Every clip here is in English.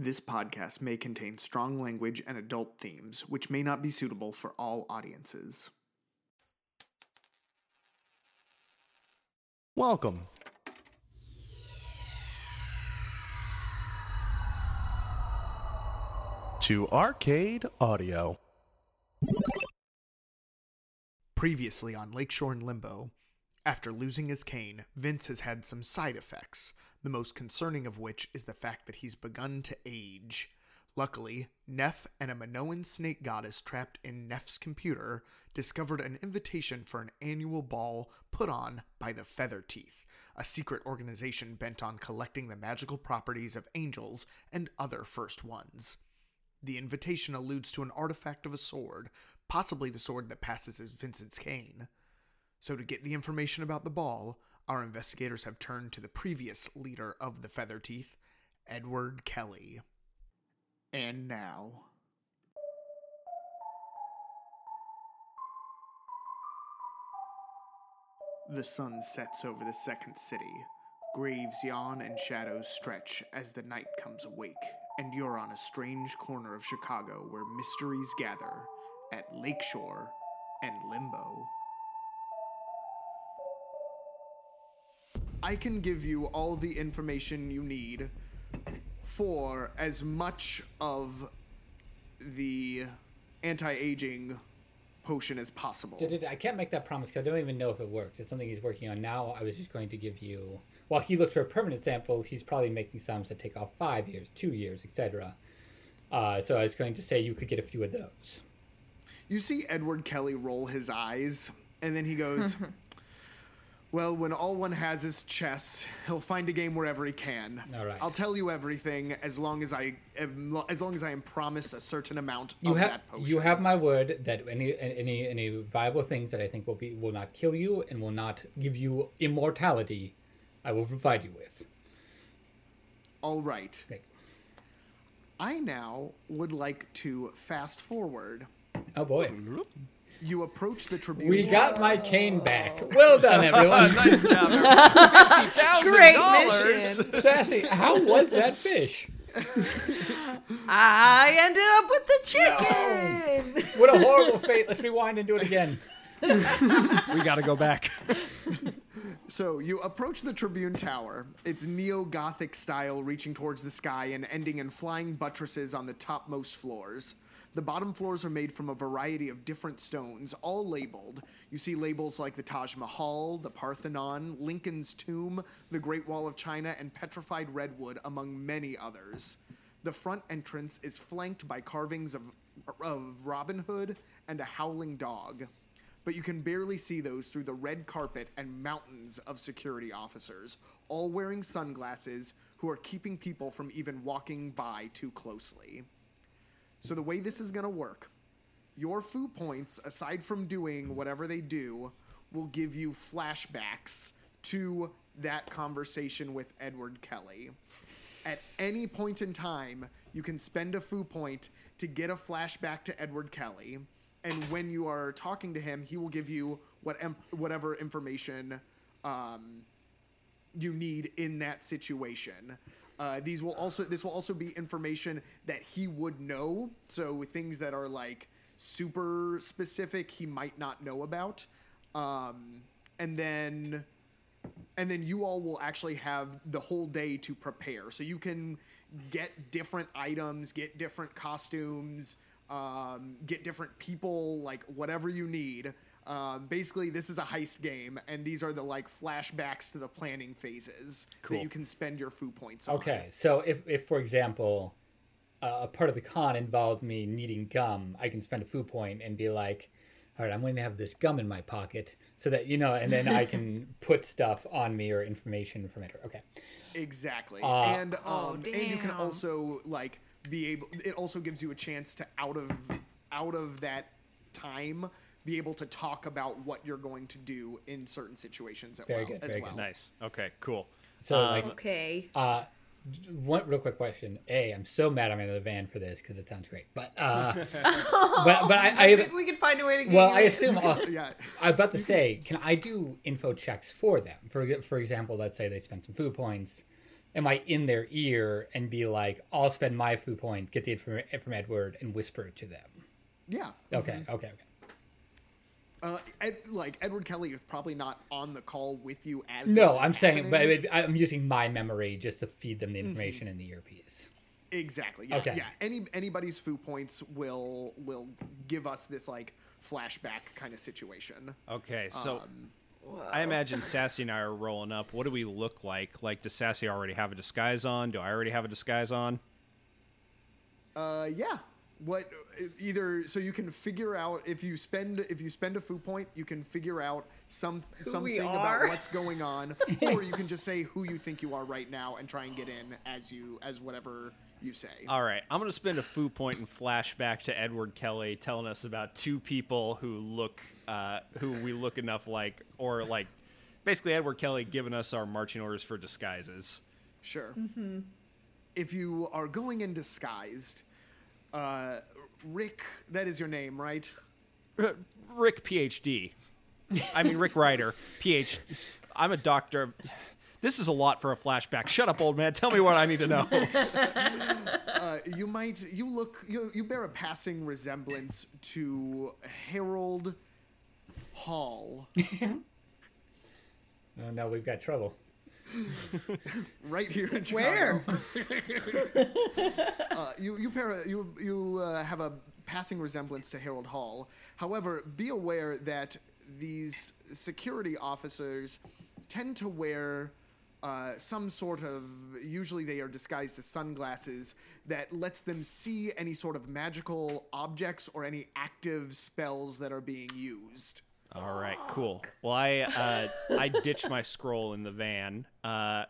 This podcast may contain strong language and adult themes, which may not be suitable for all audiences. Welcome. To Arcade Audio. Previously on Lakeshore and Limbo, after losing his cane, Vince has had some side effects, the most concerning of which is the fact that he's begun to age. Luckily, Neff and a Minoan snake goddess trapped in Neff's computer discovered an invitation for an annual ball put on by the Feather Teeth, a secret organization bent on collecting the magical properties of angels and other first ones. The invitation alludes to an artifact of a sword, possibly the sword that passes as Vincent's cane. So, to get the information about the ball, our investigators have turned to the previous leader of the Feather Teeth, Edward Kelly. And now. The sun sets over the second city. Graves yawn and shadows stretch as the night comes awake, and you're on a strange corner of Chicago where mysteries gather at Lakeshore and Limbo. I can give you all the information you need for as much of the anti-aging potion as possible. I can't make that promise because I don't even know if it works. It's something he's working on now. I was just going to give you. While he looks for a permanent samples, he's probably making some that take off five years, two years, etc. Uh, so I was going to say you could get a few of those. You see Edward Kelly roll his eyes, and then he goes, Well, when all one has is chess, he'll find a game wherever he can. All right. I'll tell you everything as long as I am, as long as I am promised a certain amount You of have that potion. you have my word that any any any viable things that I think will be will not kill you and will not give you immortality, I will provide you with. all right. Okay. I now would like to fast forward. Oh boy, You approach the tribune. we got my cane back. Oh. Well done, everyone. nice job. Fifty thousand Great dollars. mission. Sassy, how was that fish? I ended up with the chicken. What a horrible fate. Let's rewind and do it again. We got to go back. So you approach the Tribune Tower. It's neo-Gothic style, reaching towards the sky and ending in flying buttresses on the topmost floors. The bottom floors are made from a variety of different stones, all labeled. You see labels like the Taj Mahal, the Parthenon, Lincoln's Tomb, the Great Wall of China, and petrified redwood, among many others. The front entrance is flanked by carvings of, of Robin Hood and a howling dog but you can barely see those through the red carpet and mountains of security officers, all wearing sunglasses, who are keeping people from even walking by too closely. So, the way this is going to work, your foo points, aside from doing whatever they do, will give you flashbacks to that conversation with Edward Kelly. At any point in time, you can spend a foo point to get a flashback to Edward Kelly. And when you are talking to him, he will give you what em- whatever information um, you need in that situation. Uh, these will also this will also be information that he would know. So things that are like super specific, he might not know about. Um, and then and then you all will actually have the whole day to prepare so you can get different items get different costumes um, get different people like whatever you need um, basically this is a heist game and these are the like flashbacks to the planning phases Cool. that you can spend your foo points on Okay, so if, if for example, uh, a part of the con involved me needing gum, I can spend a foo point and be like, all right, I'm going to have this gum in my pocket so that, you know, and then I can put stuff on me or information from it. Okay. Exactly. Uh, and um Oh, and you can also like be able it also gives you a chance to out of out of that time be able to talk about what you're going to do in certain situations as Very well good, as very well. good. Nice. Okay. Cool. So, Um, like, Okay. uh, one real quick question. A, I'm so mad I'm in the van for this because it sounds great. But, uh, but, but I, I, Maybe we can find a way to get well, I assume, uh, Yeah. I'm about to say, can I do info checks for them? For for example, let's say they spend some foo points am I in their ear and be like, I'll spend my foo point, get the information from Edward, and whisper it to them? Yeah. Okay, okay, okay. Uh, Ed, like Edward Kelly is probably not on the call with you as. No, this I'm saying, but happening. it, I'm using my memory just to feed them the information in the earpiece. Exactly. Yeah. Okay. Yeah. Any anybody's foo points will will give us this like flashback kind of situation. Okay, so Um, I imagine Sassy and I are rolling up. What do we look like? Like, does Sassy already have a disguise on? Do I already have a disguise on? Uh, yeah. What either so you can figure out if you spend if you spend a foo point, you can figure out some something about what's going on, or you can just say who you think you are right now and try and get in as you as whatever you say. All right, I'm gonna spend a foo point and flashback to Edward Kelly telling us about two people who look, uh, who we look enough like, or like, basically Edward Kelly giving us our marching orders for disguises. Sure. mm-hmm. If you are going in disguised, uh, Rick, that is your name, right? R- Rick PhD. I mean Rick Ryder PhD. I'm a doctor. This is a lot for a flashback. Shut up, old man. Tell me what I need to know. Uh, you might you look you you bear a passing resemblance to Harold Hall, Oh, no, we've got trouble. right here in Chicago. Where? Uh, pair a, you you uh, have a passing resemblance to Harold Hall. However, be aware that these security officers tend to wear uh, some sort of usually they are disguised as sunglasses that lets them see any sort of magical objects or any active spells that are being used. All right, cool. Well, I uh, I ditch my scroll in the van, uh,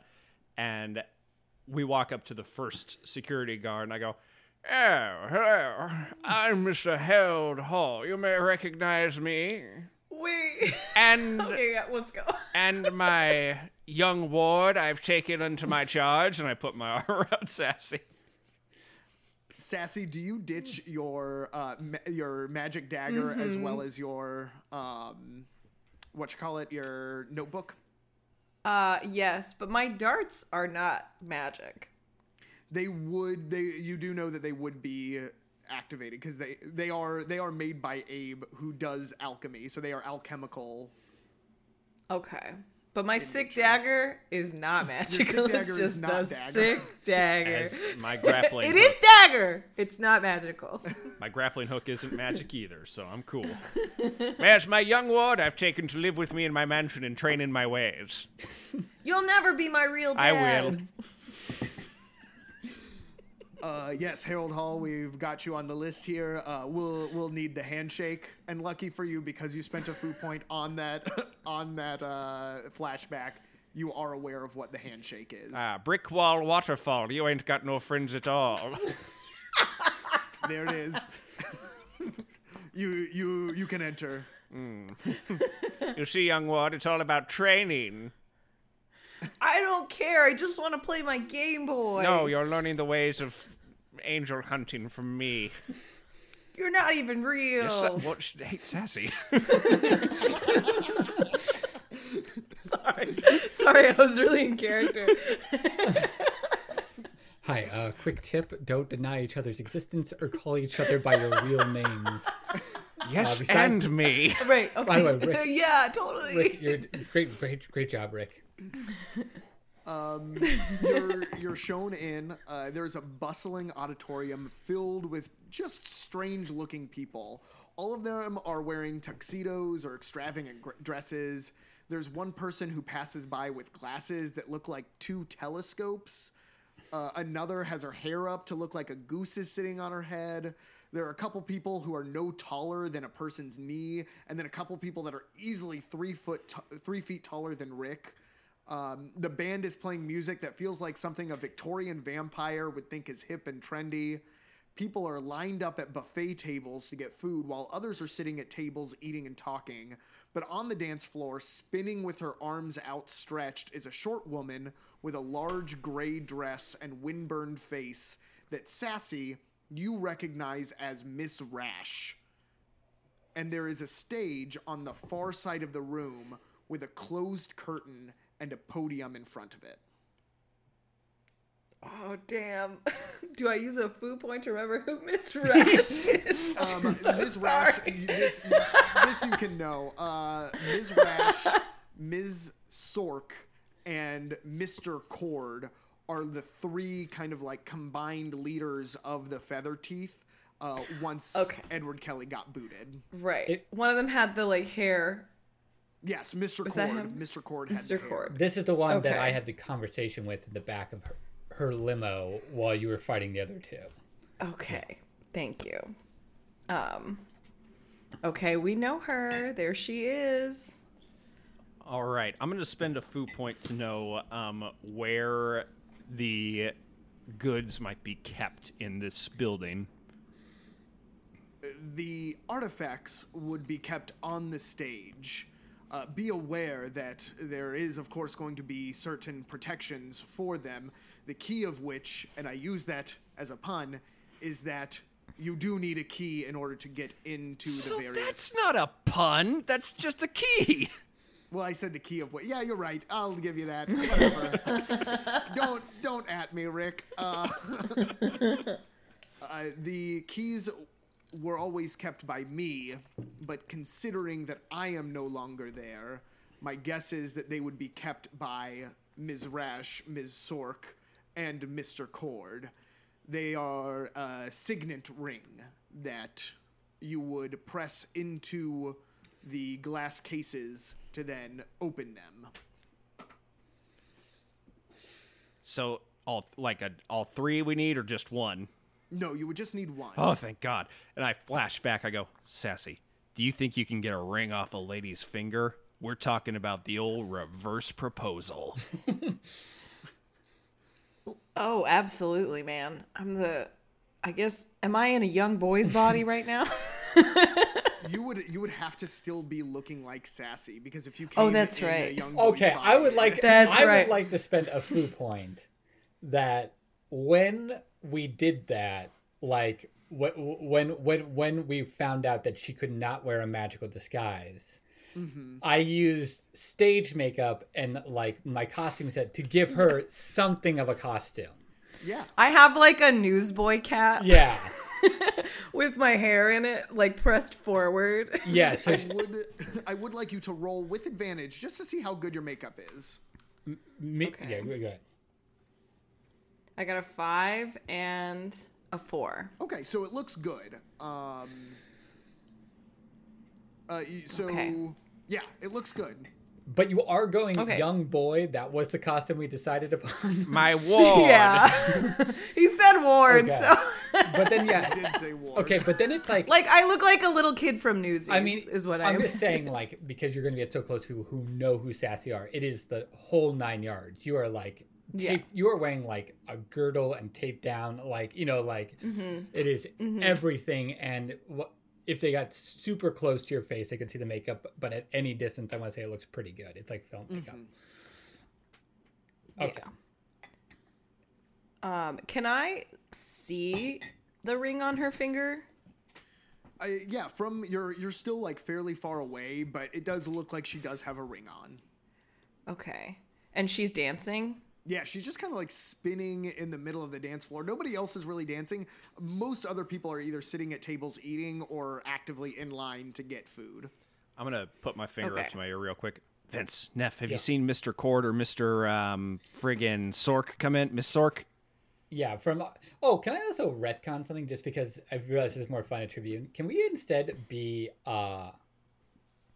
and we walk up to the first security guard, and I go, "Oh, hello, I'm Mr. Harold Hall. You may recognize me, Wait. and okay, yeah, let's go. and my young ward I've taken into my charge." And I put my arm around Sassy. Sassy, do you ditch your uh, ma- your magic dagger as well as your um, what you call it, your notebook? Uh, yes, but my darts are not magic. They would. They you do know that they would be activated because they they are they are made by Abe who does alchemy, so they are alchemical. Okay. But my sick dagger is not magical. dagger it's just not a dagger. sick dagger. As my grappling It hook, is dagger. It's not magical. my grappling hook isn't magic either, so I'm cool. There's my young ward I've taken to live with me in my mansion and train in my ways. You'll never be my real I will. Uh, yes, Harold Hall, we've got you on the list here. Uh, we'll we'll need the handshake, and lucky for you, because you spent a foo point on that on that uh, flashback, you are aware of what the handshake is. Ah, brick wall waterfall. You ain't got no friends at all. There it is. you you you can enter. you see, young ward, it's all about training. I don't care. I just want to play my Game Boy. No, you're learning the ways of angel hunting from me. You're not even real. Yes, what, sh- hey, sassy. Sorry. Sorry, I was really in character. Hi, uh, quick tip don't deny each other's existence or call each other by your real names. Yes, besides- and me. right, okay. By the way, Rick- yeah, totally. Rick, you're great, great, great job, Rick. Um, you're you're shown in. Uh, there's a bustling auditorium filled with just strange looking people. All of them are wearing tuxedos or extravagant gr- dresses. There's one person who passes by with glasses that look like two telescopes. Uh, another has her hair up to look like a goose is sitting on her head. There are a couple people who are no taller than a person's knee, and then a couple people that are easily three foot, t- three feet taller than Rick. Um, the band is playing music that feels like something a Victorian vampire would think is hip and trendy. People are lined up at buffet tables to get food while others are sitting at tables eating and talking. But on the dance floor, spinning with her arms outstretched, is a short woman with a large gray dress and windburned face that Sassy you recognize as Miss Rash and there is a stage on the far side of the room with a closed curtain and a podium in front of it. Oh damn! Do I use a foo point to remember who Miss Rash is? Um, so Ms. Rash, sorry. you- this, this you can know. Uh, Ms. Rash, Ms. Sork, and Mr. Cord are the three kind of like combined leaders of the Feather Teeth. Uh, once Okay. Edward Kelly got booted. Right. It- One of them had the like hair. Yes, Mr. Was Cord. that him? Mr. Cord. Had Mr. the hair. Cord. This is the one that I had the conversation with in the back of her, her limo while you were fighting the other two. Okay. Thank you. Um. Okay, we know her. There she is. All right, I'm going to spend a foo point to know um, where the goods might be kept in this building. the artifacts would be kept on the stage. Uh, be aware that there is, of course, going to be certain protections for them. The key of which, and I use that as a pun, is that you do need a key in order to get into So the various. that's not a pun. That's just a key. Well, I said the key of what? Yeah, you're right. I'll give you that. Whatever. don't don't at me, Rick. Uh, uh, the keys were always kept by me, but considering that I am no longer there, my guess is that they would be kept by Ms. Rash, Ms. Sork, and Mr. Cord. They are a signet ring that you would press into the glass cases to then open them. So all like a all three we need, or just one? No, you would just need one. Oh, thank God! And I flash back. I go, Sassy, do you think you can get a ring off a lady's finger? We're talking about the old reverse proposal. Oh, absolutely, man. I'm the. I guess. Am I in a young boy's body right now? You would you would have to still be looking like sassy because if you oh, came Oh, that's in a right. young boy's Okay, I would like That's I right. would like to spend a foo point that when we did that, like when when when we found out that she could not wear a magical disguise. Mm-hmm. I used stage makeup and like my costume set to give her something of a costume. yeah. I have like a newsboy cap Yeah, with my hair in it, like pressed forward. yeah. So I would I would like you to roll with advantage just to see how good your makeup is. me, yeah, go ahead. I got a five and a four. Okay, so it looks good. Um. Uh, so Okay. yeah, it looks good. But you are going Okay. young boy. That was the costume we decided upon. My ward. Yeah. he said Ward, Okay. so But then I yeah, did say war. okay. But then it's like like I look like a little kid from Newsies. I mean, is what I'm I'm just saying, like, because you're going to get so close to people who know who sassy are. It is the whole nine yards. You are like, Yeah. tape, you are wearing like a girdle and tape down, like you know, like Mm-hmm. it is everything. And what if they got super close to your face, they could see the makeup. But at any distance, I want to say it looks pretty good. It's like film makeup. Okay. Um, can I see the ring on her finger? I, yeah, from you're you're still like fairly far away, but it does look like she does have a ring on. Okay. And she's dancing? Yeah, she's just kind of like spinning in the middle of the dance floor. Nobody else is really dancing. Most other people are either sitting at tables eating or actively in line to get food. I'm gonna put my finger Okay. up to my ear real quick. Vince, Neff, have you seen Mr. Cord or Mr. Um, friggin' Sork come in? Miss Sork? Yeah, from oh, can I also retcon something just because I realized this is more fun at Tribune? Can we instead be uh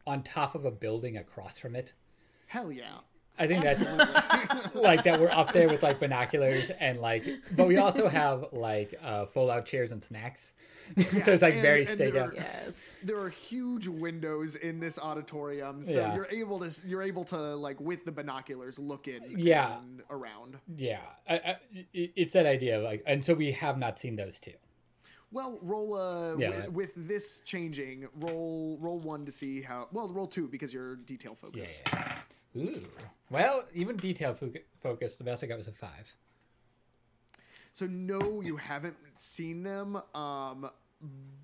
on top of a building across from it? Hell yeah. I think that's like that we're up there with like binoculars and like but we also have like uh fold out chairs and snacks. so it's like and- very and stayed there out. are- Yes. There are huge windows in this auditorium, so Yeah. you're able to you're able to like with the binoculars look in Yeah. and around. Yeah. I, I, it's that idea of like and so we have not seen those two. Well, roll uh, Yeah, with, right. with this changing. Roll roll one to see how. Well, roll two because you're detail Yeah. focused. yeah. Ooh. Well, even detail fo- focus, the best I got was a five. So no, you haven't seen them, um,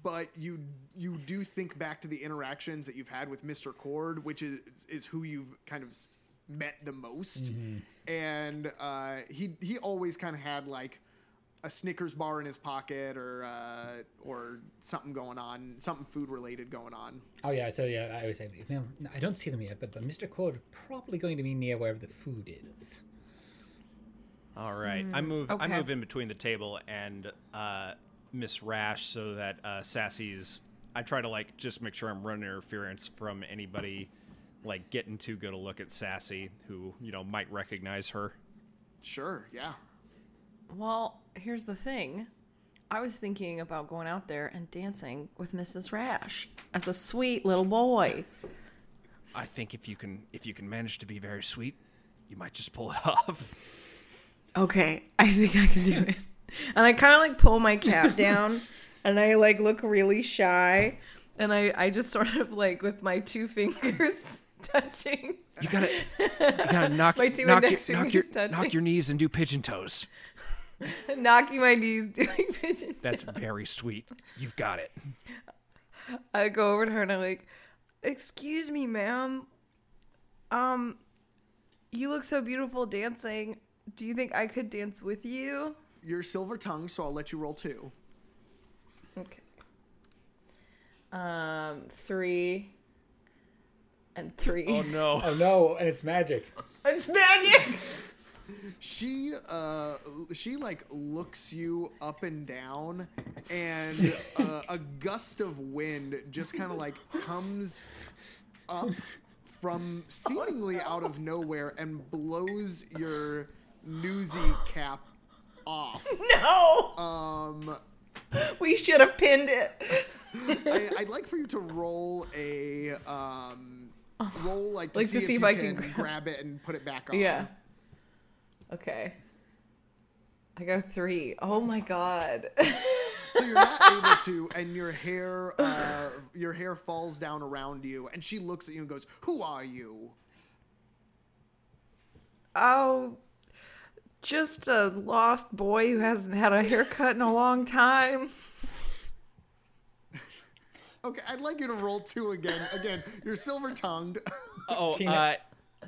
but you you do think back to the interactions that you've had with Mr. Cord, which is is who you've kind of met the most, and uh, he he always kind of had like a Snickers bar in his pocket or uh, or something going on, something food related going on. Oh yeah, so yeah, I was saying, well, I don't see them yet, but, but Mr. Cord probably going to be near wherever the food is. All right, I move. I move in between the table and uh, Miss Rash so that uh, Sassy's. I try to like just make sure I'm running interference from anybody, like getting too good a look at Sassy, who you know might recognize her. Sure, yeah. Well, here's the thing. I was thinking about going out there and dancing with Mrs. Rash as a sweet little boy. I think if you can if you can manage to be very sweet, you might just pull it off. Okay, I think I can do it. And I kind of like pull my cap down and I like look really shy and I I just sort of like with my two fingers touching You gotta you gotta knock My two knock, index your, knock, your, touching. knock your knees and do pigeon toes. knocking my knees doing pigeon That's very sweet. You've got it. I go over to her and I'm like, "Excuse me, ma'am. Um, you look so beautiful dancing. Do you think I could dance with you?" You're silver tongue, so I'll let you roll two. Okay. Um, three and three. Oh no. Oh no, and it's magic. It's magic. She uh she like looks you up and down and uh, a gust of wind just kind of like comes up from seemingly out of nowhere and blows your newsy cap off. No, Um we should have pinned it. I, I'd like for you to roll a um roll like to Like see, to if, see if I can, can grab it and put it back on. Yeah. Okay. I got a three. Oh my god. So you're not able to, and your hair, uh, your hair falls down around you, and she looks at you and goes, "Who are you?" oh, just a lost boy who hasn't had a haircut in a long time. Okay, I'd like you to roll two again. Again, you're silver tongued. Oh, Tina. uh,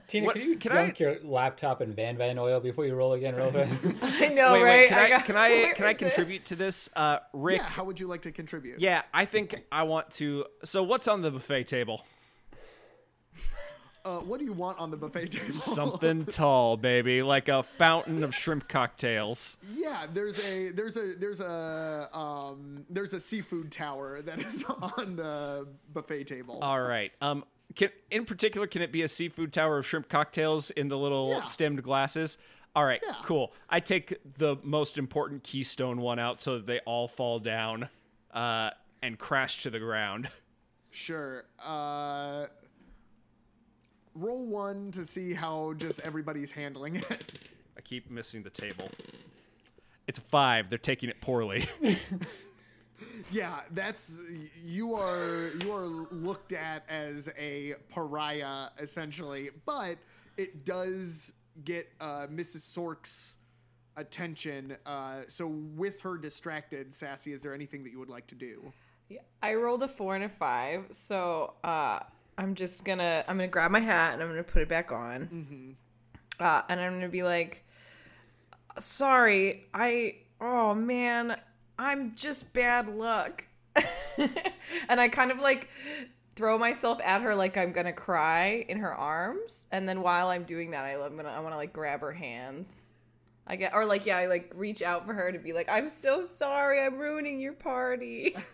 Tina, What- can you can I- dunk your laptop in Van Van oil before you roll again, real fast? I know, wait, right? wait. Can I, got- can I can I is it? contribute to this, uh, Rick? yeah, how would you like to contribute? Yeah, I think I want to. So, what's on the buffet table? Uh, what do you want on the buffet table? Something tall, baby, like a fountain of shrimp cocktails. Yeah, there's a there's a there's a um there's a seafood tower that is on the buffet table. All right. Um, can, in particular, can it be a seafood tower of shrimp cocktails in the little Yeah. stemmed glasses? All right, Yeah. cool. I take the most important keystone one out so that they all fall down uh, and crash to the ground. Sure. Uh, roll one to see how just everybody's handling it. I keep missing the table. It's a five. They're taking it poorly. Yeah, that's you are you are looked at as a pariah essentially, but it does get uh, Mrs. Sork's attention. Uh, so with her distracted, Sassy, is there anything that you would like to do? Yeah, I rolled a four and a five, so uh, I'm just gonna I'm gonna grab my hat and I'm gonna put it back on, uh, and I'm gonna be like, "Sorry, I oh man, I'm just bad luck," and I kind of like throw myself at her like I'm gonna cry in her arms, and then while I'm doing that, I, I'm gonna I want to like grab her hands. I get or like yeah, I like reach out for her to be like, "I'm so sorry, I'm ruining your party."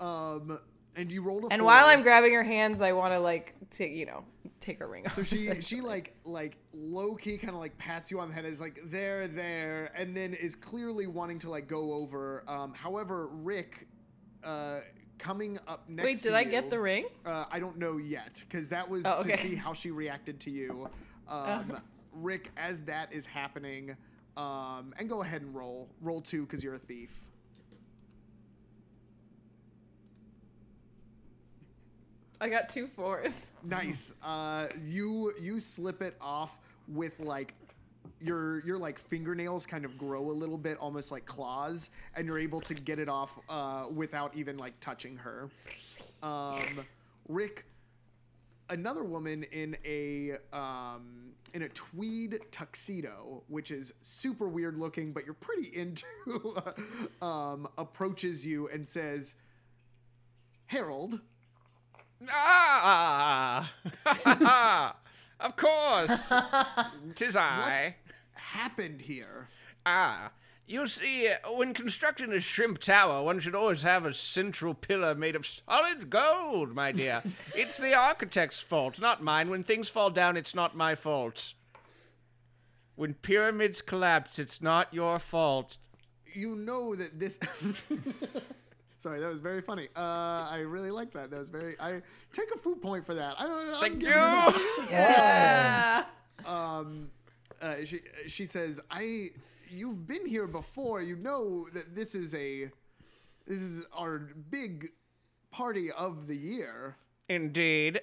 Um, and you rolled a And four. while I'm grabbing her hands, I want to like take you know take her ring off. So she she like like low key kind of like pats you on the head is like there there and then is clearly wanting to like go over. Um, however, Rick, uh, coming up next. wait. to Did I you- get the ring? Uh, I don't know yet because that was Oh, to okay. Uh-huh. see how she reacted to you. Um, Rick, as that is happening, um, and go ahead and roll roll two because you're a thief. I got two fours. Nice. Uh, you you slip it off with like your your like fingernails kind of grow a little bit, almost like claws, and you're able to get it off uh, without even like touching her. Um, Rick, another woman in a um, in a tweed tuxedo, which is super weird looking, but you're pretty into, um, approaches you and says, "Harold, Ah, of course. Tis I. happened here." Ah, you see, when constructing a shrimp tower, one should always have a central pillar made of solid gold, my dear. it's the architect's fault, not mine. When things fall down, it's not my fault. When pyramids collapse, it's not your fault. you know that this sorry that was very funny uh i really like that that was very i take a foo point for that i don't know Thank giving it up. you. Yeah. um uh, she she says i you've been here before you know that this is a this is our big party of the year Indeed.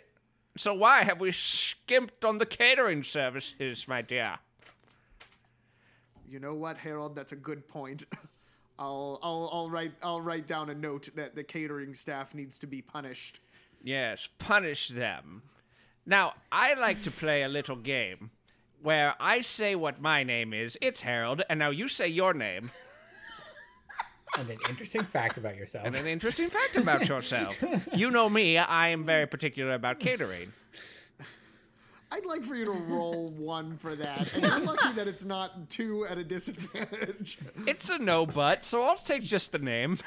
So why have we skimped on the catering services, my dear? you know what harold that's a good point I'll, I'll I'll write I'll write down a note that the catering staff needs to be punished. Yes, punish them. Now, I like to play a little game where I say what my name is. It's Harold, and now you say your name And an interesting fact about yourself. and an interesting fact about yourself. You know me, I am very particular about catering. I'd like for you to roll one for that. And you're lucky that it's not two at a disadvantage. It's a no but, so I'll take just the name.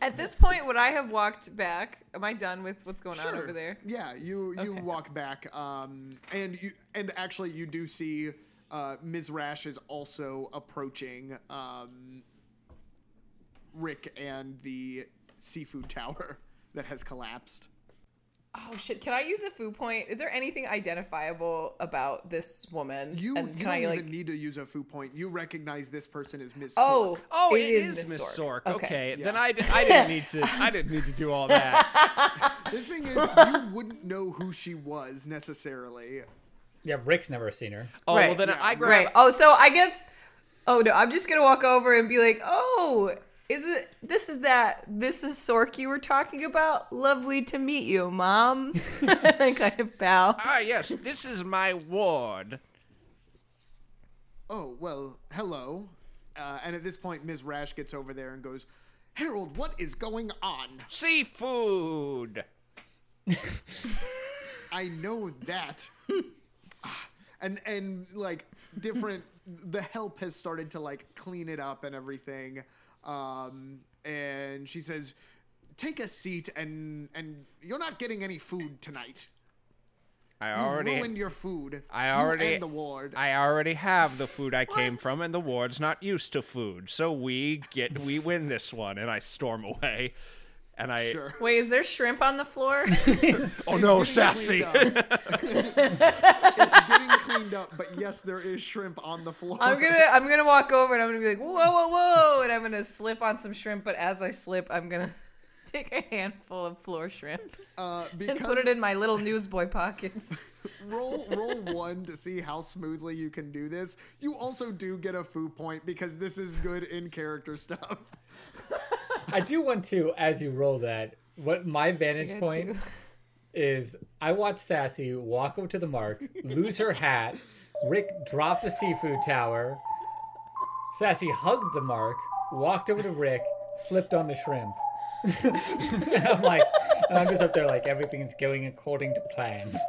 At this point, would I have walked back? Am I done with what's going on over there? Yeah, you you Okay. walk back, um, and you and actually you do see uh, Ms. Rash is also approaching um, Rick and the seafood tower that has collapsed. Oh shit! Can I use a foo point? Is there anything identifiable about this woman? You, and you don't I even like? need to use a foo point. You recognize this person as Ms. Oh, Sork. Oh, it is, Miss Miss Sork. Sork. Okay, Yeah. then I didn't need to I didn't need to do all that. The thing is, you wouldn't know who she was necessarily. yeah, Rick's never seen her. Oh, well then Yeah, I grab Right. Oh, so I guess. Oh no! I'm just gonna walk over and be like, "Oh, is it? This is that this is Sork you were talking about? Lovely to meet you, Mom." I kind of bow. Ah, yes, this is my ward. Oh, well, hello. Uh, and at this point, Ms. Rash gets over there and goes, Harold, what is going on? Seafood. I know that. Ah, and and like different the help has started to like clean it up and everything. Um and she says, "Take a seat and and you're not getting any food tonight. I You've already ruined your food. I You already and the ward. I already have the food I came from, and the ward's not used to food, so we get we win this one. And I storm away, and I sure. Wait, is there shrimp on the floor? oh no, Getting sassy! it's getting cleaned up, but yes, there is shrimp on the floor. I'm gonna I'm gonna walk over and I'm gonna be like, whoa, whoa, whoa, and I'm gonna slip on some shrimp. But as I slip, I'm gonna take a handful of floor shrimp uh, and put it in my little newsboy pockets. roll roll one to see how smoothly you can do this. You also do get a foo point because this is good in character stuff. I do want to, as you roll that, what my vantage point to- is I watch Sassy walk over to the mark, lose her hat, Rick drop the seafood tower, Sassy hugged the mark, walked over to Rick, slipped on the shrimp. I'm like, I'm just up there like everything's going according to plan.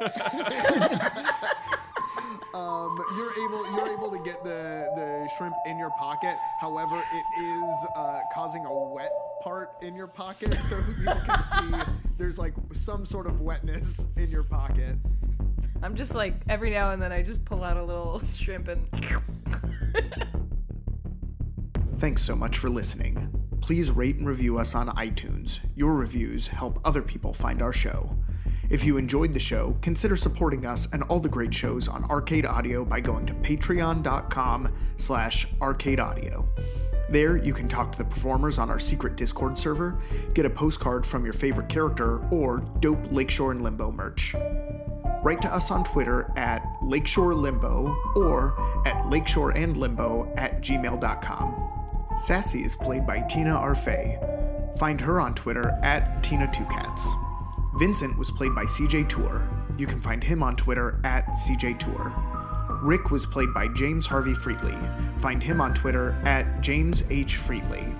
Um, you're able you're able to get the the shrimp in your pocket. However, it is uh, causing a wet part in your pocket, so you can see there's like some sort of wetness in your pocket. I'm just like every now and then I just pull out a little shrimp and. Thanks so much for listening. Please rate and review us on iTunes. Your reviews help other people find our show. If you enjoyed the show, consider supporting us and all the great shows on Arcade Audio by going to patreon.com slash arcadeaudio. There, you can talk to the performers on our secret Discord server, get a postcard from your favorite character, or dope Lakeshore and Limbo merch. Write to us on Twitter at Lakeshore Limbo or at lakeshoreandlimbo at gmail.com. Sassy is played by Tina Arfey. Find her on Twitter at Tina2Cats. Vincent was played by CJ Tour. You can find him on Twitter at CJ Tour. Rick was played by James Harvey Freetley. Find him on Twitter at James H. Freetley.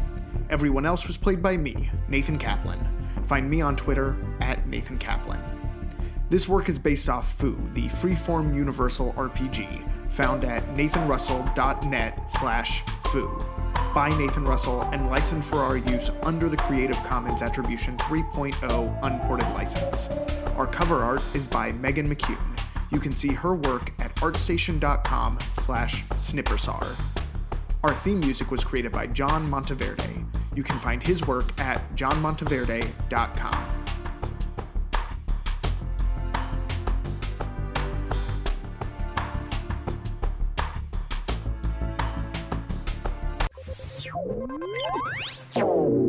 Everyone else was played by me, Nathan Kaplan. Find me on Twitter at Nathan Kaplan. This work is based off Foo, the freeform universal RPG, found at nathanrussell.net slash foo. By Nathan Russell and licensed for our use under the Creative Commons Attribution 3.0 Unported License. Our cover art is by Megan McCune. You can see her work at artstation.com slash snippersar. Our theme music was created by John Monteverde. You can find his work at johnmonteverde.com.